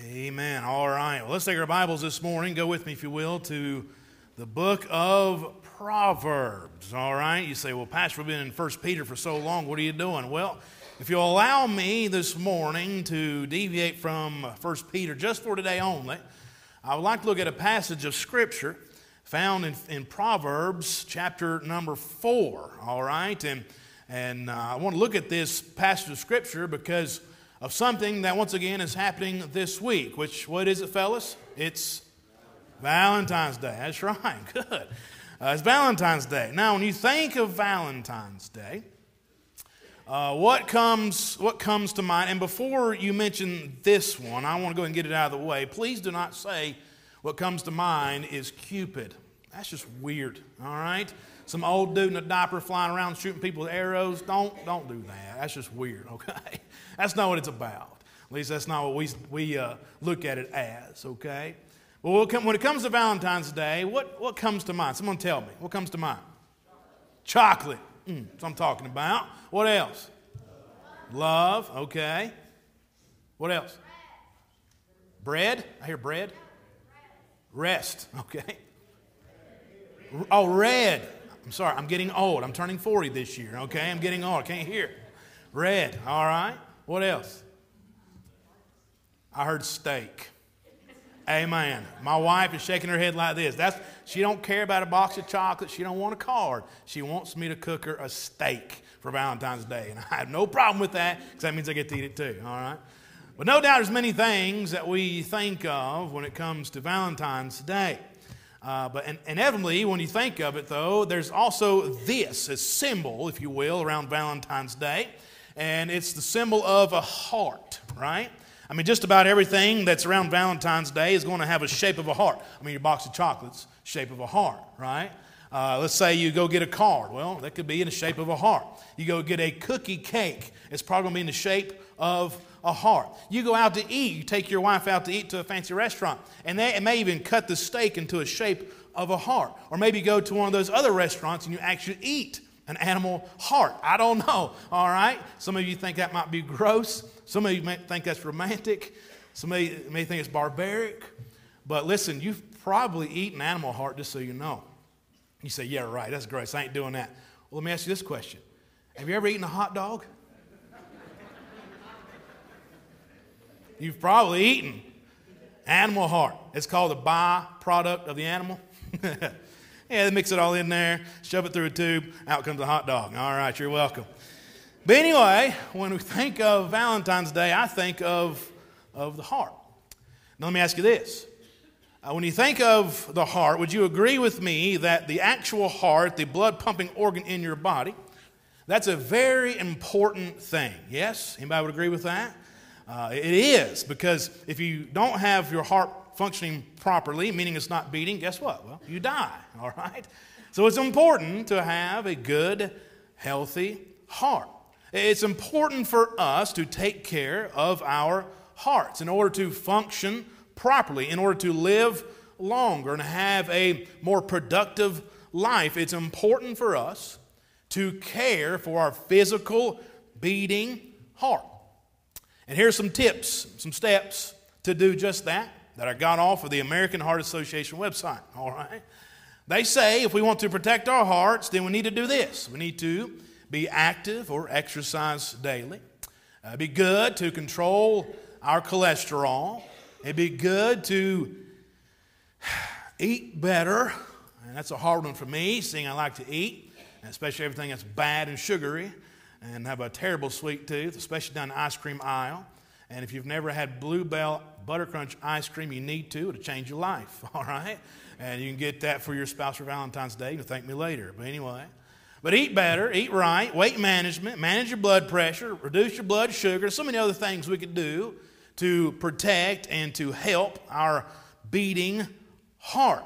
Amen. All right. Well, let's take our Bibles this morning. Go with me, if you will, to the book of Proverbs. All right. You say, well, Pastor, we've been in 1 Peter for so long. What are you doing? Well, if you'll allow me this morning to deviate from 1 Peter just for today only, I would like to look at a passage of Scripture found in, in Proverbs chapter number 4. All right. And, and uh, I want to look at this passage of Scripture because of something that once again is happening this week. Which, what is it, fellas? It's Valentine's Day. That's right. Good. Uh, it's Valentine's Day. Now, when you think of Valentine's Day, uh, what comes what comes to mind? And before you mention this one, I want to go and get it out of the way. Please do not say what comes to mind is Cupid. That's just weird. All right, some old dude in a diaper flying around shooting people with arrows. Don't don't do that. That's just weird. Okay. That's not what it's about. At least that's not what we, we uh, look at it as, okay? Well, when it comes to Valentine's Day, what, what comes to mind? Someone tell me. What comes to mind? Chocolate. Mm, that's what I'm talking about. What else? Love, okay. What else? Bread. I hear bread. Rest, okay. Oh, red. I'm sorry, I'm getting old. I'm turning 40 this year, okay? I'm getting old. I can't hear. Red, all right. What else? I heard steak. Amen. My wife is shaking her head like this. That's she don't care about a box of chocolate. She don't want a card. She wants me to cook her a steak for Valentine's Day, and I have no problem with that because that means I get to eat it too. All right. But no doubt, there's many things that we think of when it comes to Valentine's Day. Uh, but inevitably, when you think of it, though, there's also this, a symbol, if you will, around Valentine's Day and it's the symbol of a heart, right? I mean, just about everything that's around Valentine's Day is going to have a shape of a heart. I mean, your box of chocolates, shape of a heart, right? Uh, let's say you go get a card. Well, that could be in the shape of a heart. You go get a cookie cake. It's probably going to be in the shape of a heart. You go out to eat. You take your wife out to eat to a fancy restaurant, and they may even cut the steak into a shape of a heart. Or maybe go to one of those other restaurants and you actually eat an animal heart. I don't know, all right? Some of you think that might be gross. Some of you may think that's romantic. Some of you may think it's barbaric. But listen, you've probably eaten animal heart, just so you know. You say, yeah, right, that's gross. I ain't doing that. Well, let me ask you this question Have you ever eaten a hot dog? You've probably eaten animal heart. It's called a byproduct of the animal. Yeah, they mix it all in there, shove it through a tube, out comes a hot dog. All right, you're welcome. But anyway, when we think of Valentine's Day, I think of, of the heart. Now, let me ask you this. Uh, when you think of the heart, would you agree with me that the actual heart, the blood pumping organ in your body, that's a very important thing? Yes? Anybody would agree with that? Uh, it is, because if you don't have your heart functioning properly, meaning it's not beating, guess what? Well, you die, all right? So it's important to have a good, healthy heart. It's important for us to take care of our hearts in order to function properly, in order to live longer and have a more productive life. It's important for us to care for our physical, beating heart. And here's some tips, some steps to do just that that I got off of the American Heart Association website. All right. They say if we want to protect our hearts, then we need to do this. We need to be active or exercise daily. Uh, be good to control our cholesterol. It'd be good to eat better. And that's a hard one for me, seeing I like to eat, especially everything that's bad and sugary, and have a terrible sweet tooth, especially down the ice cream aisle. And if you've never had Bluebell Buttercrunch ice cream, you need to. It'll change your life, all right? And you can get that for your spouse for Valentine's Day. You'll thank me later. But anyway, but eat better, eat right, weight management, manage your blood pressure, reduce your blood sugar, so many other things we could do to protect and to help our beating heart.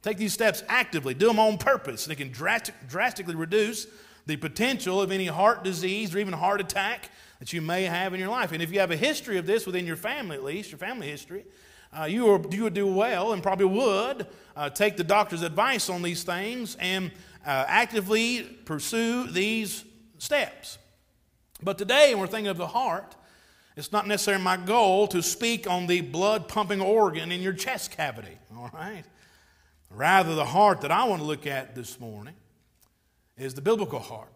Take these steps actively, do them on purpose. They can drastic, drastically reduce the potential of any heart disease or even heart attack that you may have in your life. And if you have a history of this within your family, at least, your family history, uh, you, are, you would do well and probably would uh, take the doctor's advice on these things and uh, actively pursue these steps. But today, when we're thinking of the heart, It's not necessarily my goal to speak on the blood pumping organ in your chest cavity, all right? Rather, the heart that I want to look at this morning is the biblical heart.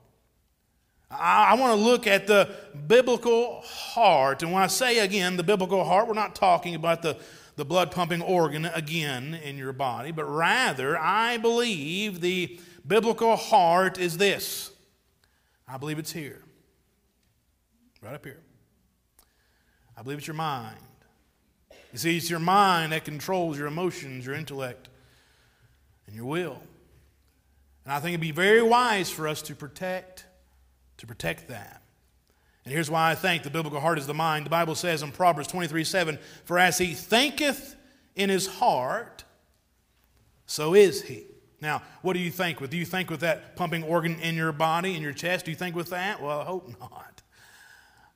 I, I want to look at the biblical heart. And when I say again the biblical heart, we're not talking about the, the blood pumping organ again in your body, but rather, I believe the biblical heart is this. I believe it's here, right up here. I believe it's your mind. You see, it's your mind that controls your emotions, your intellect, and your will. And I think it'd be very wise for us to protect, to protect that. And here's why I think the biblical heart is the mind. The Bible says in Proverbs 23 7, For as he thinketh in his heart, so is he. Now, what do you think with? Do you think with that pumping organ in your body, in your chest? Do you think with that? Well, I hope not.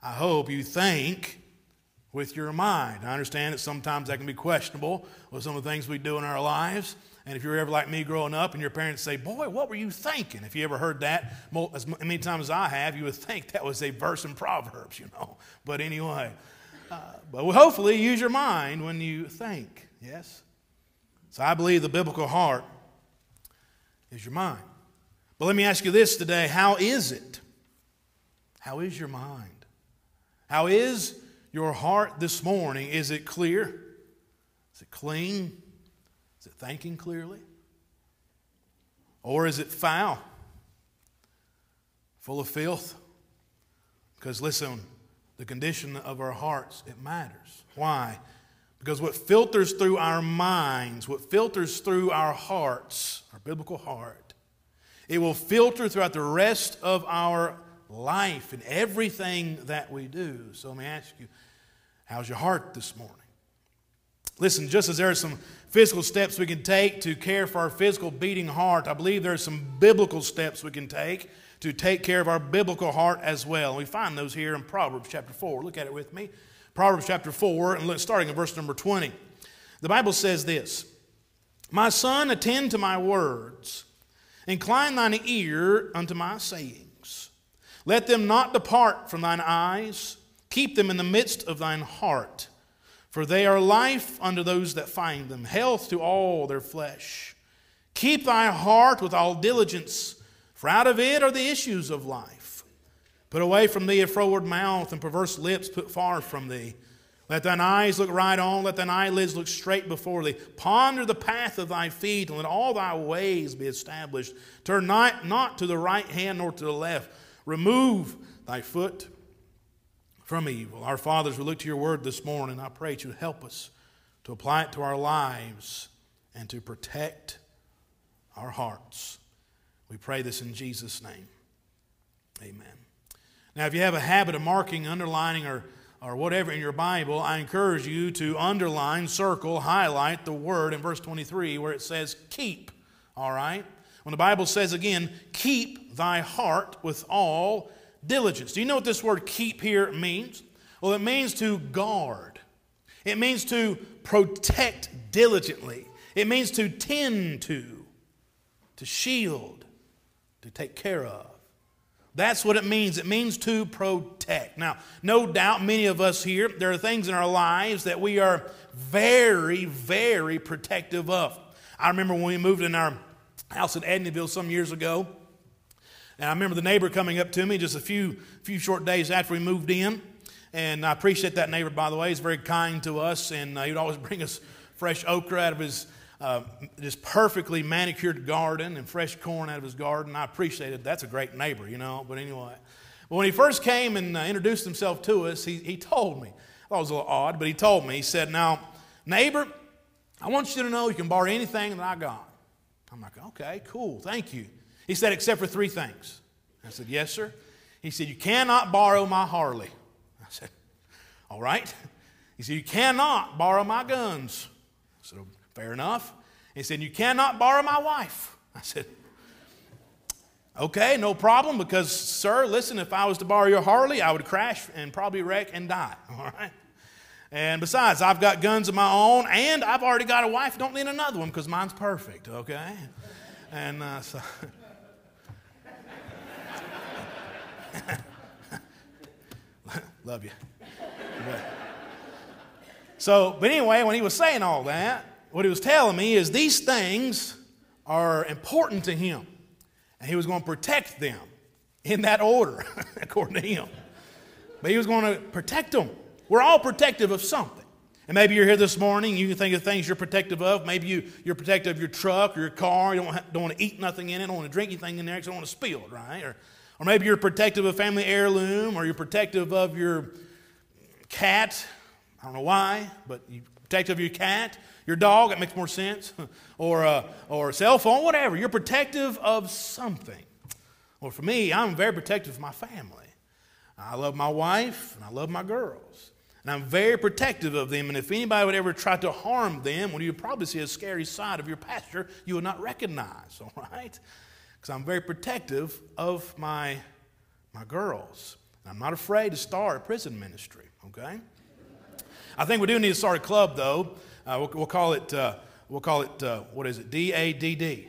I hope you think with your mind. I understand that sometimes that can be questionable with some of the things we do in our lives. And if you're ever like me growing up and your parents say, Boy, what were you thinking? If you ever heard that as many times as I have, you would think that was a verse in Proverbs, you know. But anyway, uh, but hopefully use your mind when you think, yes? So I believe the biblical heart is your mind. But let me ask you this today how is it? How is your mind? How is your heart this morning? Is it clear? Is it clean? Is it thinking clearly? Or is it foul? Full of filth? Because listen, the condition of our hearts, it matters. Why? Because what filters through our minds, what filters through our hearts, our biblical heart, it will filter throughout the rest of our life and everything that we do. So let me ask you, How's your heart this morning? Listen, just as there are some physical steps we can take to care for our physical beating heart, I believe there are some biblical steps we can take to take care of our biblical heart as well. We find those here in Proverbs chapter 4. Look at it with me. Proverbs chapter 4, and starting in verse number 20. The Bible says this My son, attend to my words, incline thine ear unto my sayings. Let them not depart from thine eyes. Keep them in the midst of thine heart, for they are life unto those that find them, health to all their flesh. Keep thy heart with all diligence, for out of it are the issues of life. Put away from thee a froward mouth and perverse lips put far from thee. Let thine eyes look right on, let thine eyelids look straight before thee. Ponder the path of thy feet, and let all thy ways be established. Turn not, not to the right hand nor to the left. Remove thy foot from evil. Our fathers, we look to your word this morning. I pray that you help us to apply it to our lives and to protect our hearts. We pray this in Jesus' name. Amen. Now, if you have a habit of marking, underlining, or, or whatever in your Bible, I encourage you to underline, circle, highlight the word in verse 23 where it says keep. All right? When the Bible says again, keep thy heart with all diligence. Do you know what this word keep here means? Well, it means to guard, it means to protect diligently, it means to tend to, to shield, to take care of. That's what it means. It means to protect. Now, no doubt many of us here, there are things in our lives that we are very, very protective of. I remember when we moved in our house in Edneyville some years ago. And I remember the neighbor coming up to me just a few, few short days after we moved in. And I appreciate that neighbor, by the way. He's very kind to us, and uh, he would always bring us fresh okra out of his uh, perfectly manicured garden and fresh corn out of his garden. I appreciated That's a great neighbor, you know. But anyway, when he first came and uh, introduced himself to us, he, he told me, I thought it was a little odd, but he told me, he said, Now, neighbor, I want you to know you can borrow anything that I got. I'm like, okay, cool, thank you. He said, except for three things. I said, yes, sir. He said, you cannot borrow my Harley. I said, all right. He said, you cannot borrow my guns. I said, oh, fair enough. He said, you cannot borrow my wife. I said, okay, no problem, because, sir, listen, if I was to borrow your Harley, I would crash and probably wreck and die. All right. And besides, I've got guns of my own, and I've already got a wife. Don't need another one because mine's perfect, okay? And uh, so. Love you. So, but anyway, when he was saying all that, what he was telling me is these things are important to him. And he was going to protect them in that order, according to him. But he was going to protect them. We're all protective of something. And maybe you're here this morning, you can think of things you're protective of. Maybe you, you're protective of your truck or your car. You don't, don't want to eat nothing in it, don't want to drink anything in there because you don't want to spill it, right? Or, or maybe you're protective of family heirloom or you're protective of your cat. I don't know why, but you're protective of your cat, your dog, that makes more sense, or, uh, or cell phone, whatever. You're protective of something. Well, for me, I'm very protective of my family. I love my wife and I love my girls. And I'm very protective of them. And if anybody would ever try to harm them, well, you'd probably see a scary side of your pastor you would not recognize, all right? Because I'm very protective of my, my girls. And I'm not afraid to start a prison ministry, okay? I think we do need to start a club, though. Uh, we'll, we'll, call it, uh, we'll call it uh, what is it? D A D D.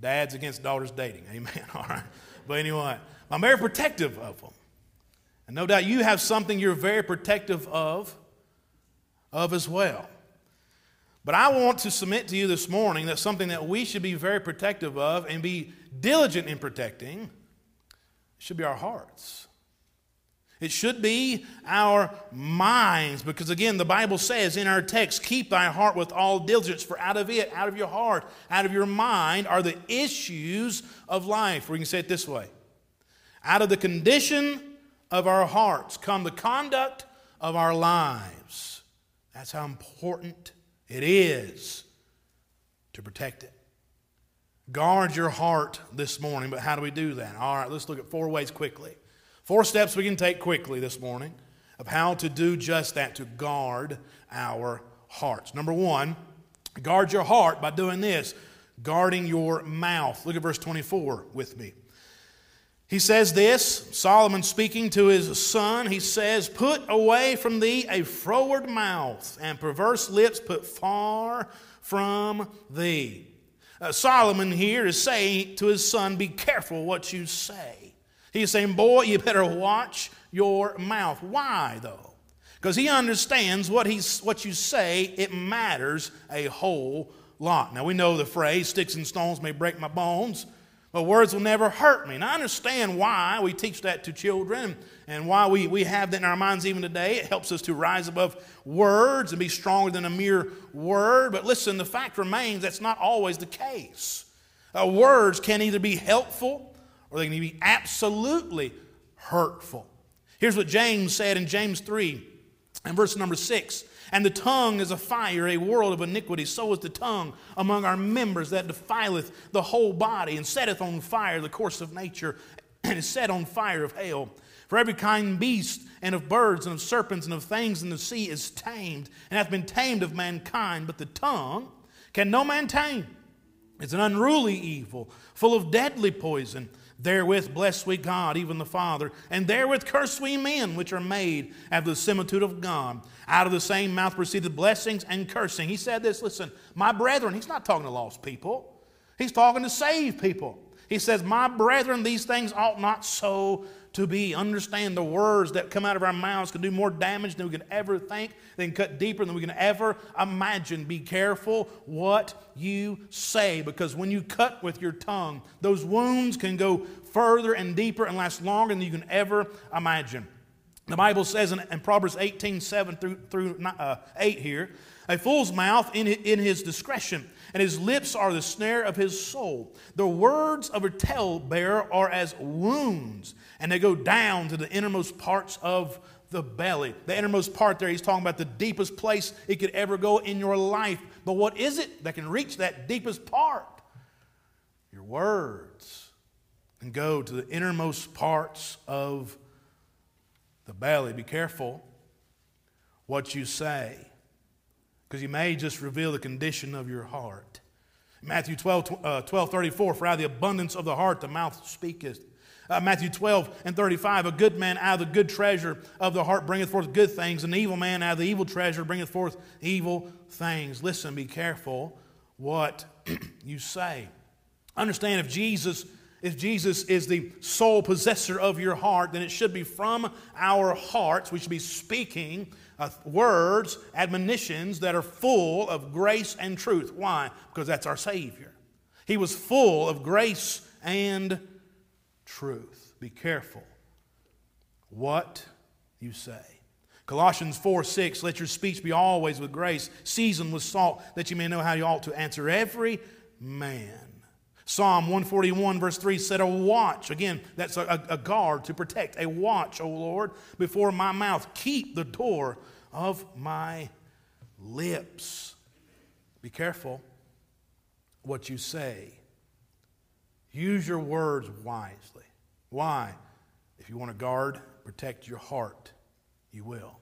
Dads against daughters dating. Amen. All right. But anyway, I'm very protective of them. And no doubt you have something you're very protective of, of as well. But I want to submit to you this morning that something that we should be very protective of and be diligent in protecting should be our hearts. It should be our minds, because again, the Bible says in our text, keep thy heart with all diligence, for out of it, out of your heart, out of your mind are the issues of life. You can say it this way out of the condition of our hearts come the conduct of our lives. That's how important it is to protect it. Guard your heart this morning, but how do we do that? All right, let's look at four ways quickly. Four steps we can take quickly this morning of how to do just that, to guard our hearts. Number one, guard your heart by doing this guarding your mouth. Look at verse 24 with me. He says this, Solomon speaking to his son, he says, Put away from thee a froward mouth, and perverse lips put far from thee. Uh, Solomon here is saying to his son, Be careful what you say. He's saying, Boy, you better watch your mouth. Why, though? Because he understands what, he's, what you say, it matters a whole lot. Now, we know the phrase, Sticks and stones may break my bones but words will never hurt me. And I understand why we teach that to children and why we, we have that in our minds even today. It helps us to rise above words and be stronger than a mere word. But listen, the fact remains that's not always the case. Uh, words can either be helpful or they can be absolutely hurtful. Here's what James said in James 3 and verse number 6 and the tongue is a fire, a world of iniquity. So is the tongue among our members that defileth the whole body and setteth on fire the course of nature and is set on fire of hell. For every kind beast and of birds and of serpents and of things in the sea is tamed and hath been tamed of mankind, but the tongue can no man tame. It's an unruly evil, full of deadly poison. Therewith bless we God, even the Father, and therewith curse we men, which are made after the similitude of God. Out of the same mouth proceeded blessings and cursing. He said this listen, my brethren, he's not talking to lost people, he's talking to saved people. He says, My brethren, these things ought not so to be. Understand the words that come out of our mouths can do more damage than we can ever think. They can cut deeper than we can ever imagine. Be careful what you say because when you cut with your tongue, those wounds can go further and deeper and last longer than you can ever imagine. The Bible says in, in Proverbs 18 7 through, through uh, 8 here, a fool's mouth in, in his discretion and his lips are the snare of his soul. The words of a talebearer are as wounds, and they go down to the innermost parts of the belly. The innermost part there, he's talking about the deepest place it could ever go in your life. But what is it that can reach that deepest part? Your words and go to the innermost parts of the belly. Be careful what you say because you may just reveal the condition of your heart. Matthew 12, uh, 12 34, for out of the abundance of the heart the mouth speaketh. Uh, Matthew 12 and 35, a good man out of the good treasure of the heart bringeth forth good things, an evil man out of the evil treasure bringeth forth evil things. Listen, be careful what you say. Understand if Jesus if Jesus is the sole possessor of your heart, then it should be from our hearts. We should be speaking uh, words, admonitions that are full of grace and truth. Why? Because that's our Savior. He was full of grace and truth. Be careful what you say. Colossians 4 6, let your speech be always with grace, seasoned with salt, that you may know how you ought to answer every man. Psalm 141, verse 3 said, A watch, again, that's a, a, guard to protect. A watch, O Lord, before my mouth. Keep the door of my lips. Be careful what you say. Use your words wisely. Why? If you want to guard, protect your heart, you will.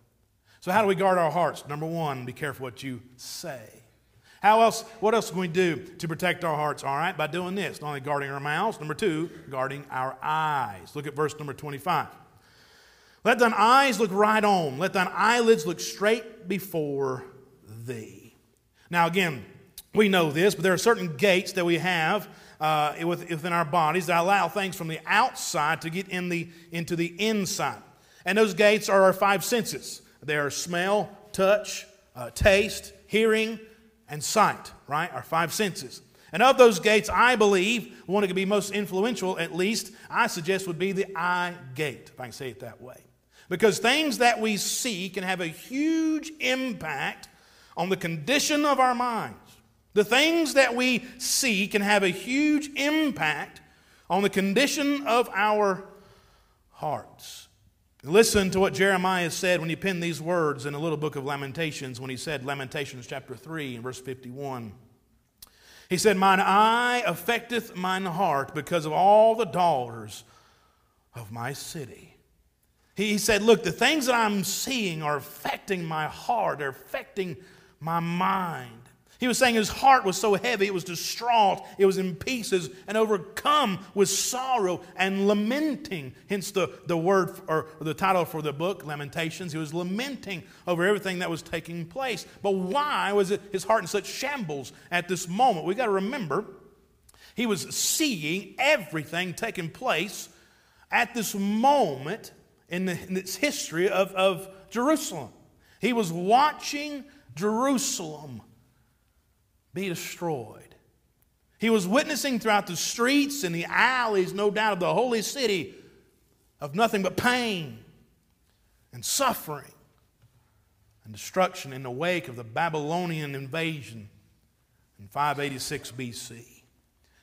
So, how do we guard our hearts? Number one, be careful what you say. How else, what else can we do to protect our hearts? All right, by doing this, not only guarding our mouths, number two, guarding our eyes. Look at verse number 25. Let thine eyes look right on, let thine eyelids look straight before thee. Now, again, we know this, but there are certain gates that we have uh, within our bodies that allow things from the outside to get in the, into the inside. And those gates are our five senses they are smell, touch, uh, taste, hearing, and sight, right? Our five senses. And of those gates, I believe, one that could be most influential, at least, I suggest would be the eye gate, if I can say it that way. Because things that we see can have a huge impact on the condition of our minds. The things that we see can have a huge impact on the condition of our hearts. Listen to what Jeremiah said when he penned these words in the little book of Lamentations, when he said, Lamentations chapter 3 and verse 51. He said, Mine eye affecteth mine heart because of all the daughters of my city. He said, Look, the things that I'm seeing are affecting my heart, they're affecting my mind. He was saying his heart was so heavy, it was distraught, it was in pieces, and overcome with sorrow and lamenting. Hence the, the word or the title for the book, Lamentations. He was lamenting over everything that was taking place. But why was it his heart in such shambles at this moment? We've got to remember he was seeing everything taking place at this moment in, the, in its history of, of Jerusalem. He was watching Jerusalem be destroyed. He was witnessing throughout the streets and the alleys, no doubt, of the holy city of nothing but pain and suffering and destruction in the wake of the Babylonian invasion in 586 BC.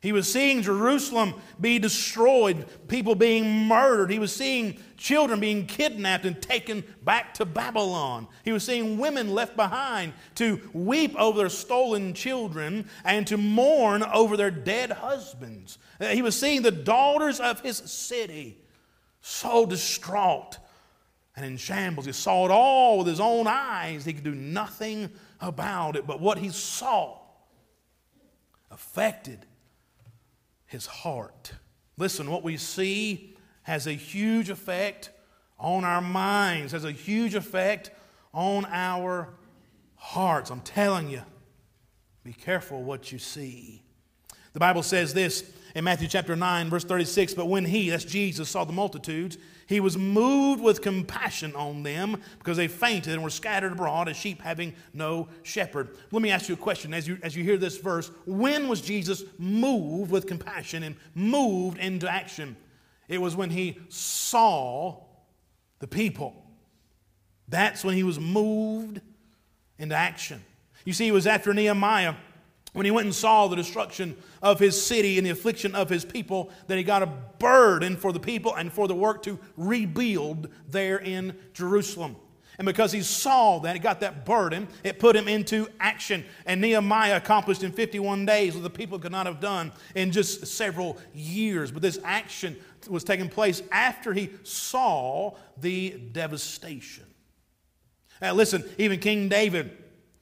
He was seeing Jerusalem be destroyed, people being murdered. He was seeing children being kidnapped and taken back to Babylon. He was seeing women left behind to weep over their stolen children and to mourn over their dead husbands. He was seeing the daughters of his city so distraught and in shambles. He saw it all with his own eyes. He could do nothing about it. But what he saw affected his heart. Listen, what we see has a huge effect on our minds, has a huge effect on our hearts. I'm telling you, be careful what you see. The Bible says this in Matthew chapter 9, verse 36 But when he, that's Jesus, saw the multitudes, he was moved with compassion on them because they fainted and were scattered abroad as sheep having no shepherd. Let me ask you a question as you, as you hear this verse. When was Jesus moved with compassion and moved into action? It was when he saw the people. That's when he was moved into action. You see, it was after Nehemiah when he went and saw the destruction of his city and the affliction of his people, that he got a burden for the people and for the work to rebuild there in Jerusalem. And because he saw that, he got that burden, it put him into action. And Nehemiah accomplished in 51 days what the people could not have done in just several years. But this action was taking place after he saw the devastation. Now, listen, even King David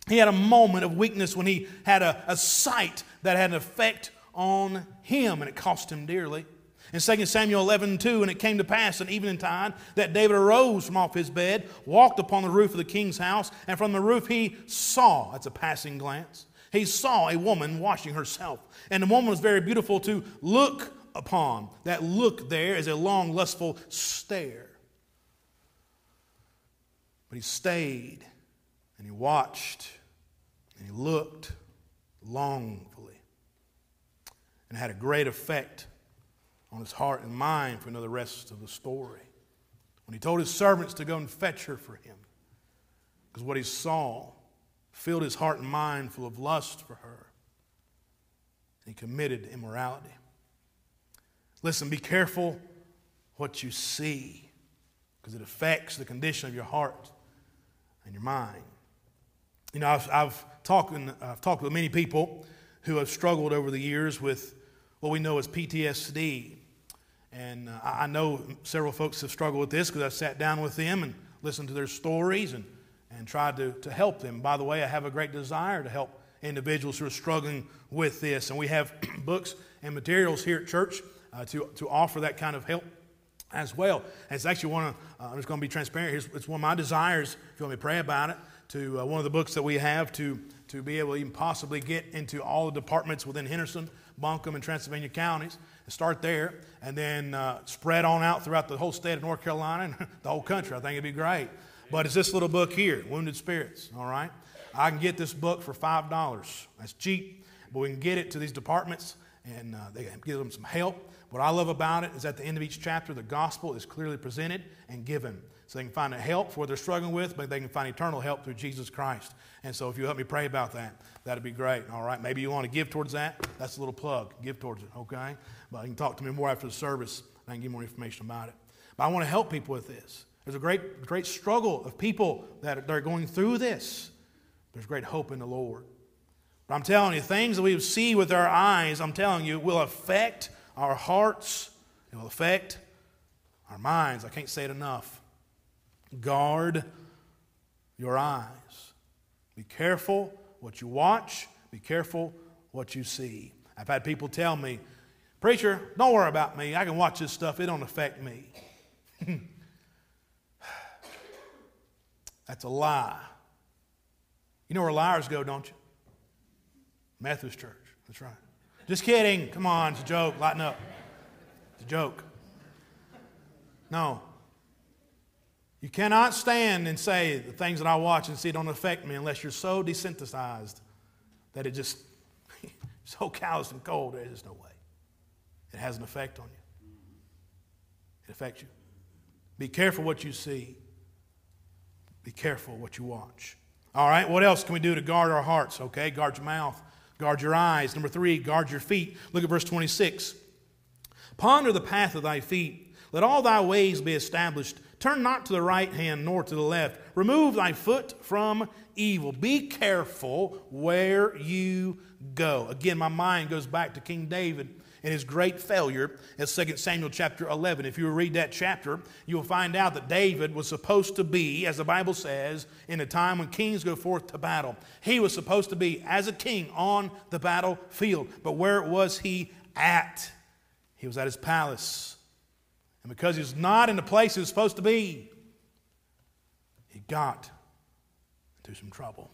he had a moment of weakness when he had a, a sight that had an effect on him, and it cost him dearly. In 2 Samuel 11, 2, and it came to pass in evening time that David arose from off his bed, walked upon the roof of the king's house, and from the roof he saw, that's a passing glance, he saw a woman washing herself. And the woman was very beautiful to look upon. That look there is a long, lustful stare. But he stayed and he watched and he looked longfully and had a great effect on his heart and mind for the rest of the story. When he told his servants to go and fetch her for him, because what he saw filled his heart and mind full of lust for her. And he committed immorality. Listen, be careful what you see, because it affects the condition of your heart and your mind. You know, I've, I've, talked, I've talked with many people who have struggled over the years with what we know as PTSD. And uh, I know several folks have struggled with this because I've sat down with them and listened to their stories and, and tried to, to help them. By the way, I have a great desire to help individuals who are struggling with this. And we have books and materials here at church uh, to, to offer that kind of help as well. And it's actually one of, uh, I'm just going to be transparent. Here's, it's one of my desires, if you want me to pray about it, to uh, one of the books that we have to, to be able to even possibly get into all the departments within Henderson, Buncombe, and Transylvania counties. And start there and then uh, spread on out throughout the whole state of North Carolina and the whole country. I think it'd be great. But it's this little book here, Wounded Spirits, all right? I can get this book for $5. That's cheap, but we can get it to these departments and uh, they give them some help. What I love about it is at the end of each chapter, the gospel is clearly presented and given. So they can find a help for what they're struggling with, but they can find eternal help through Jesus Christ. And so if you help me pray about that, that'd be great. All right, maybe you want to give towards that. That's a little plug. Give towards it, okay? But you can talk to me more after the service, I can give more information about it. But I want to help people with this. There's a great, great struggle of people that are going through this. There's great hope in the Lord. But I'm telling you, things that we see with our eyes, I'm telling you, will affect our hearts, it will affect our minds. I can't say it enough. Guard your eyes. Be careful what you watch, be careful what you see. I've had people tell me, Preacher, don't worry about me. I can watch this stuff, it don't affect me. That's a lie. You know where liars go, don't you? Methodist Church. That's right. Just kidding. Come on, it's a joke. Lighten up. It's a joke. No. You cannot stand and say the things that I watch and see don't affect me unless you're so desensitized that it just so callous and cold. There's no way. It has an effect on you. It affects you. Be careful what you see. Be careful what you watch. All right, what else can we do to guard our hearts? Okay, guard your mouth. Guard your eyes. Number three, guard your feet. Look at verse 26. Ponder the path of thy feet. Let all thy ways be established. Turn not to the right hand nor to the left. Remove thy foot from evil. Be careful where you go. Again, my mind goes back to King David and his great failure in 2 Samuel chapter 11. If you read that chapter, you'll find out that David was supposed to be, as the Bible says, in a time when kings go forth to battle. He was supposed to be, as a king, on the battlefield. But where was he at? He was at his palace. And because he was not in the place he was supposed to be, he got into some trouble.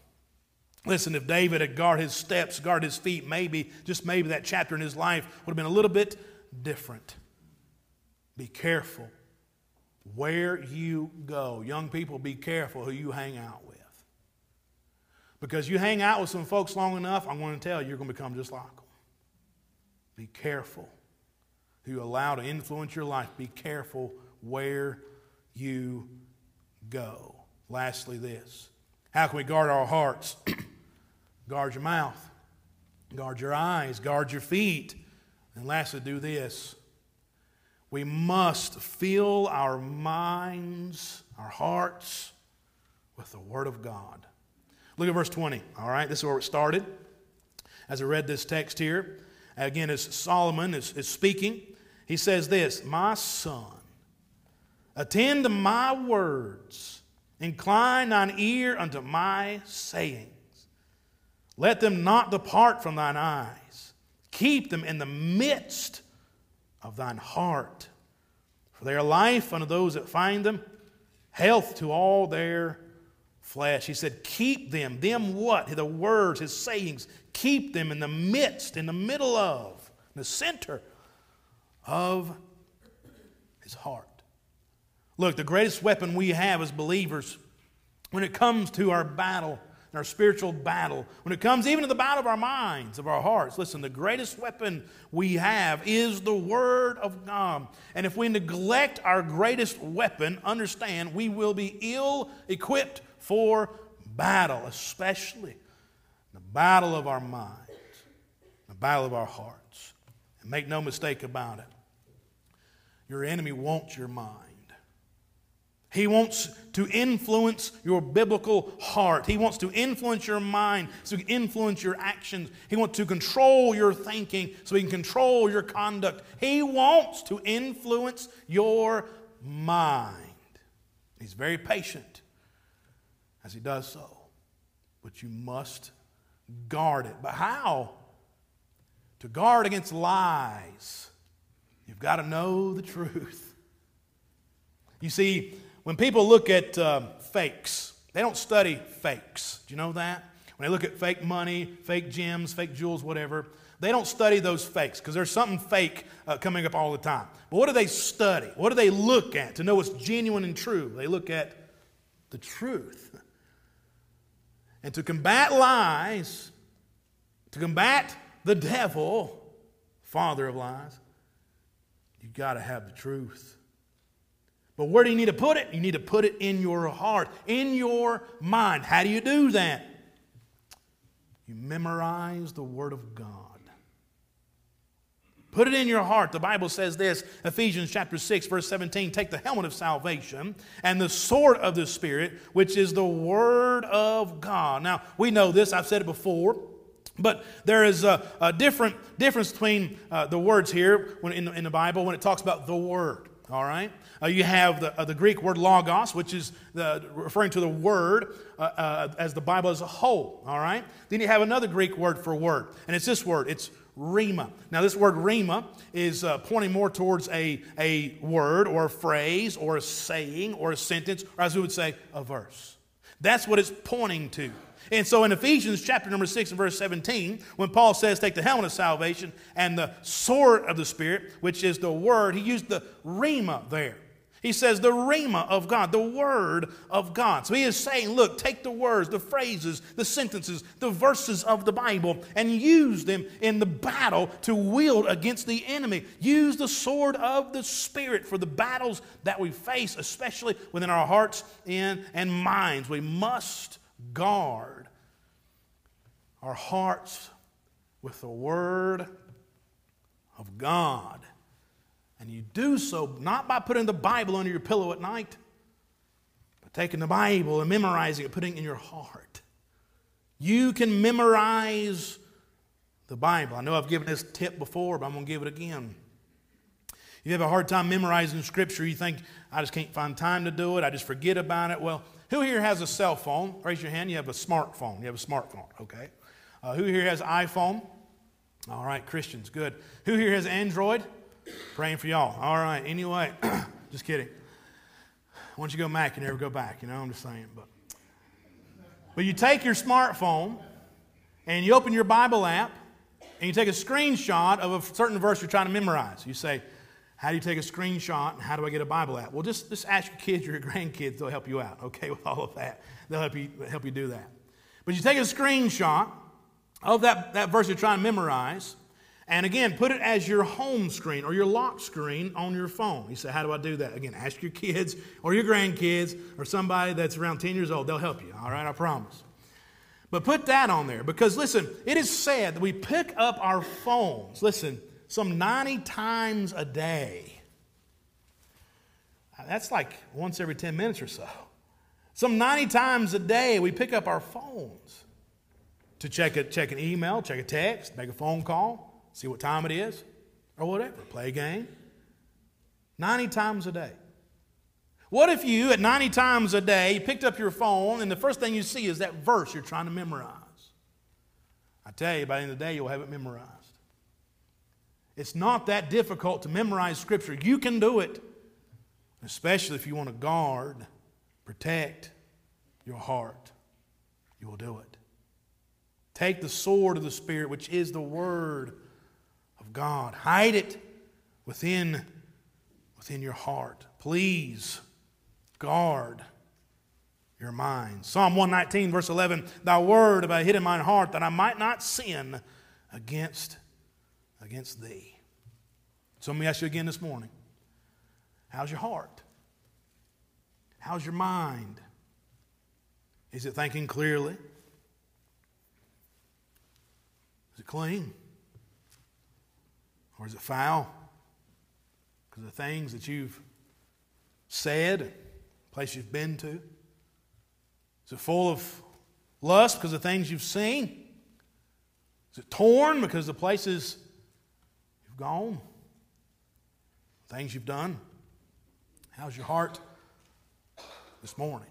Listen, if David had guarded his steps, guarded his feet, maybe, just maybe that chapter in his life would have been a little bit different. Be careful where you go. Young people, be careful who you hang out with. Because you hang out with some folks long enough, I'm going to tell you, you're going to become just like them. Be careful who allow to influence your life. Be careful where you go. Lastly, this. How can we guard our hearts? Guard your mouth, guard your eyes, guard your feet. And lastly, do this. We must fill our minds, our hearts, with the Word of God. Look at verse 20. All right, this is where it started. As I read this text here, again, as Solomon is, is speaking, he says this My son, attend to my words, incline thine ear unto my sayings. Let them not depart from thine eyes. Keep them in the midst of thine heart. For they are life unto those that find them, health to all their flesh. He said, Keep them. Them what? The words, his sayings. Keep them in the midst, in the middle of, in the center of his heart. Look, the greatest weapon we have as believers when it comes to our battle, our spiritual battle, when it comes even to the battle of our minds, of our hearts, listen, the greatest weapon we have is the Word of God. And if we neglect our greatest weapon, understand we will be ill equipped for battle, especially the battle of our minds, the battle of our hearts. And make no mistake about it, your enemy wants your mind. He wants to influence your biblical heart. He wants to influence your mind, so he can influence your actions. He wants to control your thinking so he can control your conduct. He wants to influence your mind. He's very patient as he does so. But you must guard it. But how? To guard against lies, you've got to know the truth. You see, when people look at uh, fakes, they don't study fakes. Do you know that? When they look at fake money, fake gems, fake jewels, whatever, they don't study those fakes because there's something fake uh, coming up all the time. But what do they study? What do they look at to know what's genuine and true? They look at the truth. And to combat lies, to combat the devil, father of lies, got to have the truth. But where do you need to put it? You need to put it in your heart, in your mind. How do you do that? You memorize the Word of God. Put it in your heart. The Bible says this Ephesians chapter 6, verse 17 take the helmet of salvation and the sword of the Spirit, which is the Word of God. Now, we know this, I've said it before. But there is a, a different difference between uh, the words here when, in, in the Bible when it talks about the Word. All right? Uh, you have the, uh, the Greek word logos, which is the, referring to the word uh, uh, as the Bible as a whole. All right? Then you have another Greek word for word, and it's this word. It's rhema. Now, this word rhema is uh, pointing more towards a, a word or a phrase or a saying or a sentence, or as we would say, a verse. That's what it's pointing to. And so in Ephesians chapter number 6 and verse 17, when Paul says, Take the helmet of salvation and the sword of the Spirit, which is the word, he used the rhema there. He says the rhema of God, the word of God. So he is saying, look, take the words, the phrases, the sentences, the verses of the Bible and use them in the battle to wield against the enemy. Use the sword of the Spirit for the battles that we face, especially within our hearts and, and minds. We must guard our hearts with the Word of God. And you do so not by putting the Bible under your pillow at night, but taking the Bible and memorizing it, putting it in your heart. You can memorize the Bible. I know I've given this tip before, but I'm going to give it again. You have a hard time memorizing Scripture. You think, I just can't find time to do it. I just forget about it. Well, who here has a cell phone? Raise your hand. You have a smartphone. You have a smartphone, okay? Uh, who here has iPhone? All right, Christians, good. Who here has Android? Praying for y'all. All right, anyway, just kidding. Once you go Mac, you never go back, you know, I'm just saying. But, but you take your smartphone and you open your Bible app and you take a screenshot of a certain verse you're trying to memorize. You say, how do you take a screenshot and how do I get a Bible app? Well, just, just ask your kids or your grandkids, they'll help you out, okay, with all of that. They'll help you, help you do that. But you take a screenshot of that, that verse you're trying to memorize, and again, put it as your home screen or your lock screen on your phone. You say, How do I do that? Again, ask your kids or your grandkids or somebody that's around 10 years old. They'll help you, all right? I promise. But put that on there because, listen, it is said that we pick up our phones. Listen, some 90 times a day. That's like once every 10 minutes or so. Some 90 times a day we pick up our phones to check, a, check an email, check a text, make a phone call, see what time it is, or whatever, play a game. 90 times a day. What if you, at 90 times a day, picked up your phone and the first thing you see is that verse you're trying to memorize? I tell you, by the end of the day, you'll have it memorized. It's not that difficult to memorize Scripture. You can do it, especially if you want to guard, protect your heart. You will do it. Take the sword of the Spirit, which is the Word of God. Hide it within, within your heart. Please guard your mind. Psalm 119, verse 11 Thy word have I hid in mine heart that I might not sin against, against thee. So let me ask you again this morning How's your heart? How's your mind? Is it thinking clearly? Is it clean? Or is it foul? Because the things that you've said, place you've been to? Is it full of lust because of things you've seen? Is it torn because the places gone? Things you've done? How's your heart this morning?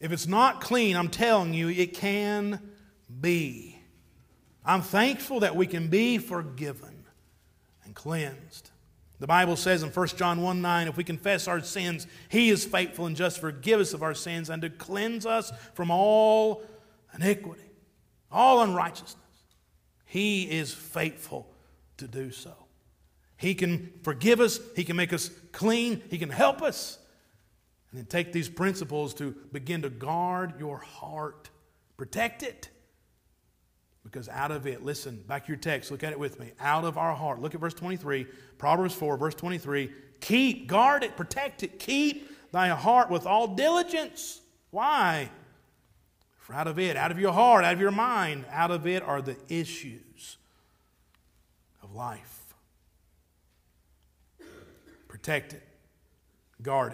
If it's not clean, I'm telling you, it can be. I'm thankful that we can be forgiven and cleansed. The Bible says in 1 John 1 9, if we confess our sins, He is faithful and just to forgive us of our sins and to cleanse us from all iniquity, all unrighteousness. He is faithful to do so. He can forgive us, He can make us clean, He can help us. And then take these principles to begin to guard your heart, protect it. Because out of it, listen, back to your text, look at it with me. Out of our heart, look at verse 23, Proverbs 4, verse 23. Keep, guard it, protect it, keep thy heart with all diligence. Why? For out of it, out of your heart, out of your mind, out of it are the issues life. Protect it, guard